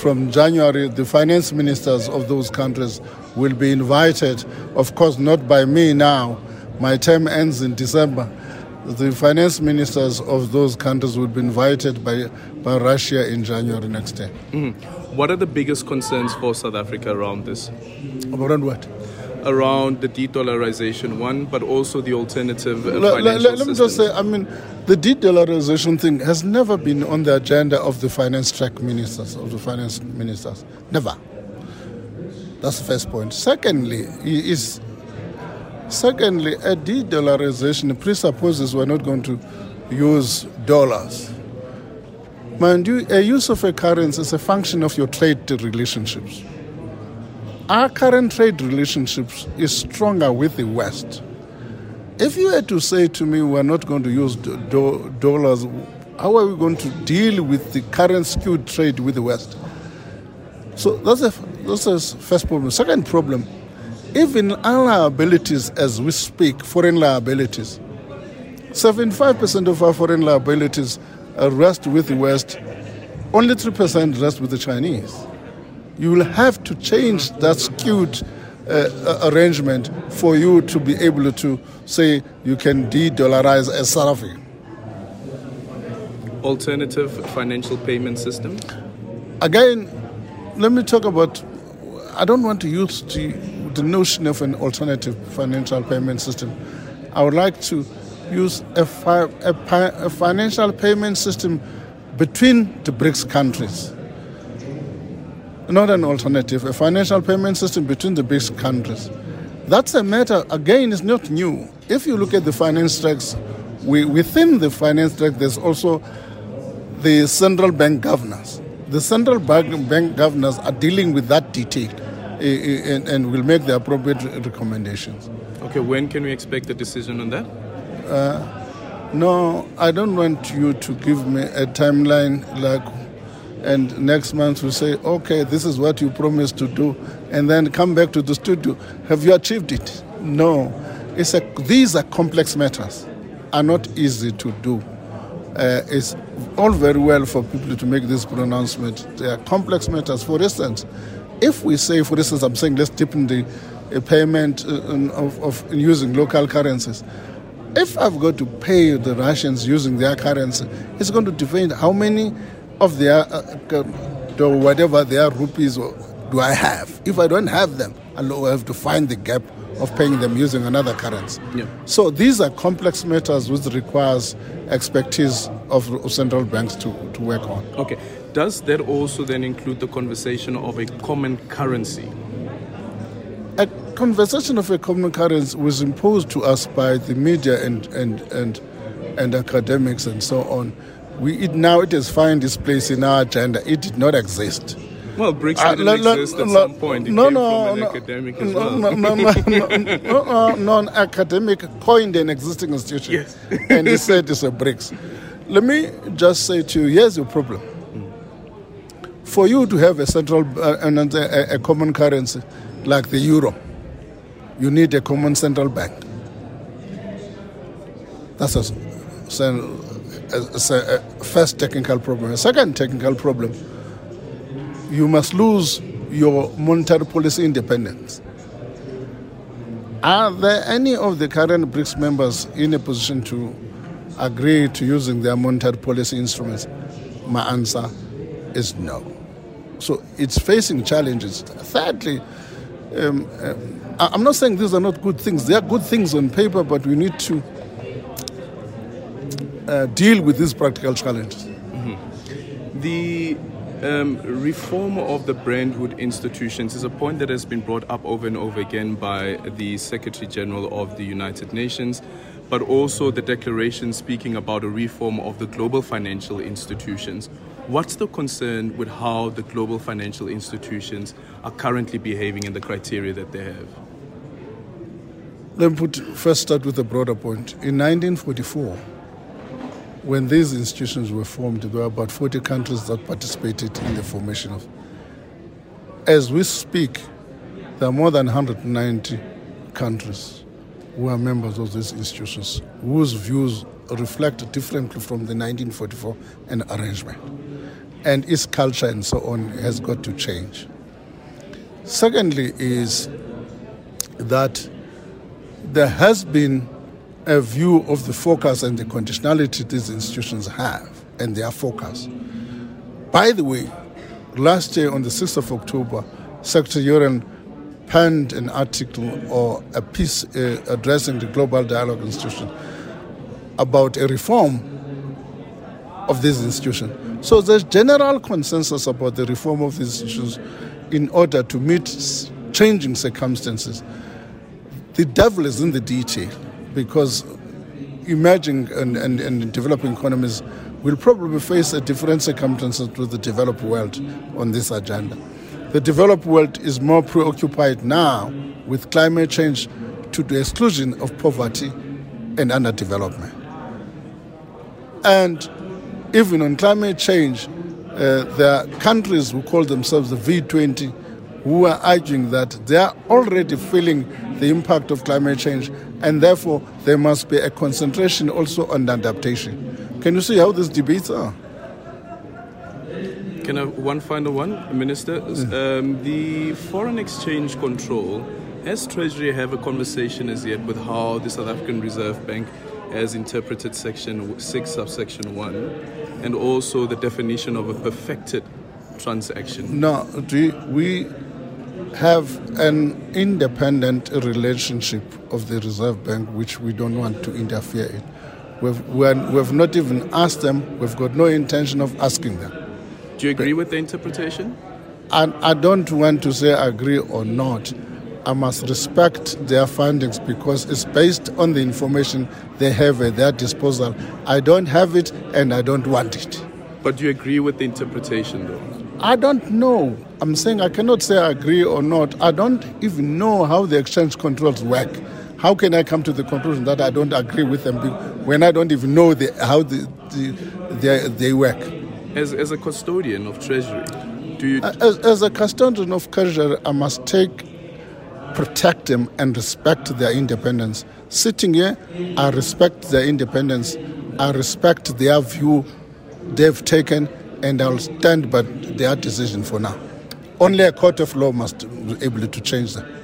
from January, the finance ministers of those countries will be invited, of course, not by me now. My term ends in December. The finance ministers of those countries will be invited by, by Russia in January next year. Mm. What are the biggest concerns for South Africa around this? Around what? Around the de-dollarization one, but also the alternative uh, Let- let- let me just say, I mean, the de-dollarization thing has never been on the agenda of the finance track ministers, of the finance ministers. Never. That's the first point. Secondly, is secondly, a de-dollarization presupposes we're not going to use dollars. Mind you, a use of a currency is a function of your trade relationships. Our current trade relationships is stronger with the West. If you were to say to me, we're not going to use do- do- dollars, how are we going to deal with the current skewed trade with the West? So that's a that's a first problem. Second problem, even our liabilities as we speak, foreign liabilities, 75% of our foreign liabilities rest with the West, only 3% rest with the Chinese. You will have to change that skewed uh, uh, arrangement for you to be able to say you can de-dollarize a South Alternative financial payment system. Again, let me talk about. I don't want to use the, the notion of an alternative financial payment system. I would like to use a, fi- a, pi- a financial payment system between the BRICS countries. Not an alternative, a financial payment system between the BRICS countries. That's a matter, again, it's not new. If you look at the finance tracks, we, within the finance track, there's also the central bank governors. The central bank, bank governors are dealing with that detail eh, eh, and, and will make the appropriate recommendations. Okay, when can we expect a decision on that? Uh, no, I don't want you to give me a timeline like, and next month we say, okay, this is what you promised to do, and then come back to the studio. Have you achieved it? No. It's a, these are complex matters, are not easy to do. Uh, it's all very well for people to make this pronouncement. They are complex matters. For instance, if we say, for instance, I'm saying let's deepen the uh, payment uh, of, of using local currencies. If I've got to pay the Russians using their currency, it's going to depend how many of their uh, uh, or whatever their rupees do I have. If I don't have them, I'll have to find the gap of paying them using another currency. Yeah. So these are complex matters which requires expertise of of central banks to, to work on. Okay. Does that also then include the conversation of a common currency? A conversation of a common currency was imposed to us by the media and and and, and academics and so on. We it, now it has found its place in our agenda. It did not exist. Well, BRICS Uh, didn't no, no, exist at no, some point. It no, came no, from an no, academic as no, well. no, no, no, no, no, no, non-academic coined an existing institution, Yes. and he said it's a BRICS. Let me just say to you, here's your problem. For you to have a central uh, and a, a common currency like the euro, you need a common central bank. That's a, so- a, a, a first technical problem. A second technical problem you must lose your monetary policy independence. Are there any of the current BRICS members in a position to agree to using their monetary policy instruments? My answer is no. So it's facing challenges. Thirdly, um, um, I'm not saying these are not good things. They are good things on paper, but we need to uh, deal with these practical challenges. The um, reform of the Bretton Woods institutions is a point that has been brought up over and over again by the Secretary General of the United Nations, but also the declaration speaking about a reform of the global financial institutions. What's the concern with how the global financial institutions are currently behaving and the criteria that they have? Let me put, first start with a broader point. In 1944, when these institutions were formed, there were about 40 countries that participated in the formation of. As we speak, there are more than 190 countries who are members of these institutions, whose views reflect differently from the 1944 and arrangement. and its culture and so on has got to change. Secondly, is that there has been a view of the focus and the conditionality these institutions have and their focus. By the way, last year on the 6th of October, Secretary Joren penned an article or a piece uh, addressing the Global Dialogue Institution about a reform of this institution. So there's general consensus about the reform of these institutions in order to meet changing circumstances. The devil is in the detail because emerging and, and, and developing economies will probably face a different circumstances to the developed world on this agenda. The developed world is more preoccupied now with climate change to the exclusion of poverty and underdevelopment. And even on climate change, uh, there are countries who call themselves the V20 who are arguing that they are already feeling the impact of climate change and therefore there must be a concentration also on adaptation. Can you see how these debates are? Can I one final one, Minister? Um, the foreign exchange control. Has Treasury have a conversation as yet with how the South African Reserve Bank has interpreted Section 6, subsection 1, and also the definition of a perfected transaction? No, we, we have an independent relationship of the Reserve Bank, which we don't want to interfere in. We've, we've not even asked them, we've got no intention of asking them. Do you agree with the interpretation? I, I don't want to say agree or not. I must respect their findings because it's based on the information they have at their disposal. I don't have it and I don't want it. But do you agree with the interpretation, though? I don't know. I'm saying I cannot say I agree or not. I don't even know how the exchange controls work. How can I come to the conclusion that I don't agree with them when I don't even know the, how the, the, they, they work? As, as a custodian of Treasury, do you. As, as a custodian of Treasury, I must take, protect them, and respect their independence. Sitting here, I respect their independence. I respect their view they've taken, and I'll stand by their decision for now. Only a court of law must be able to change that.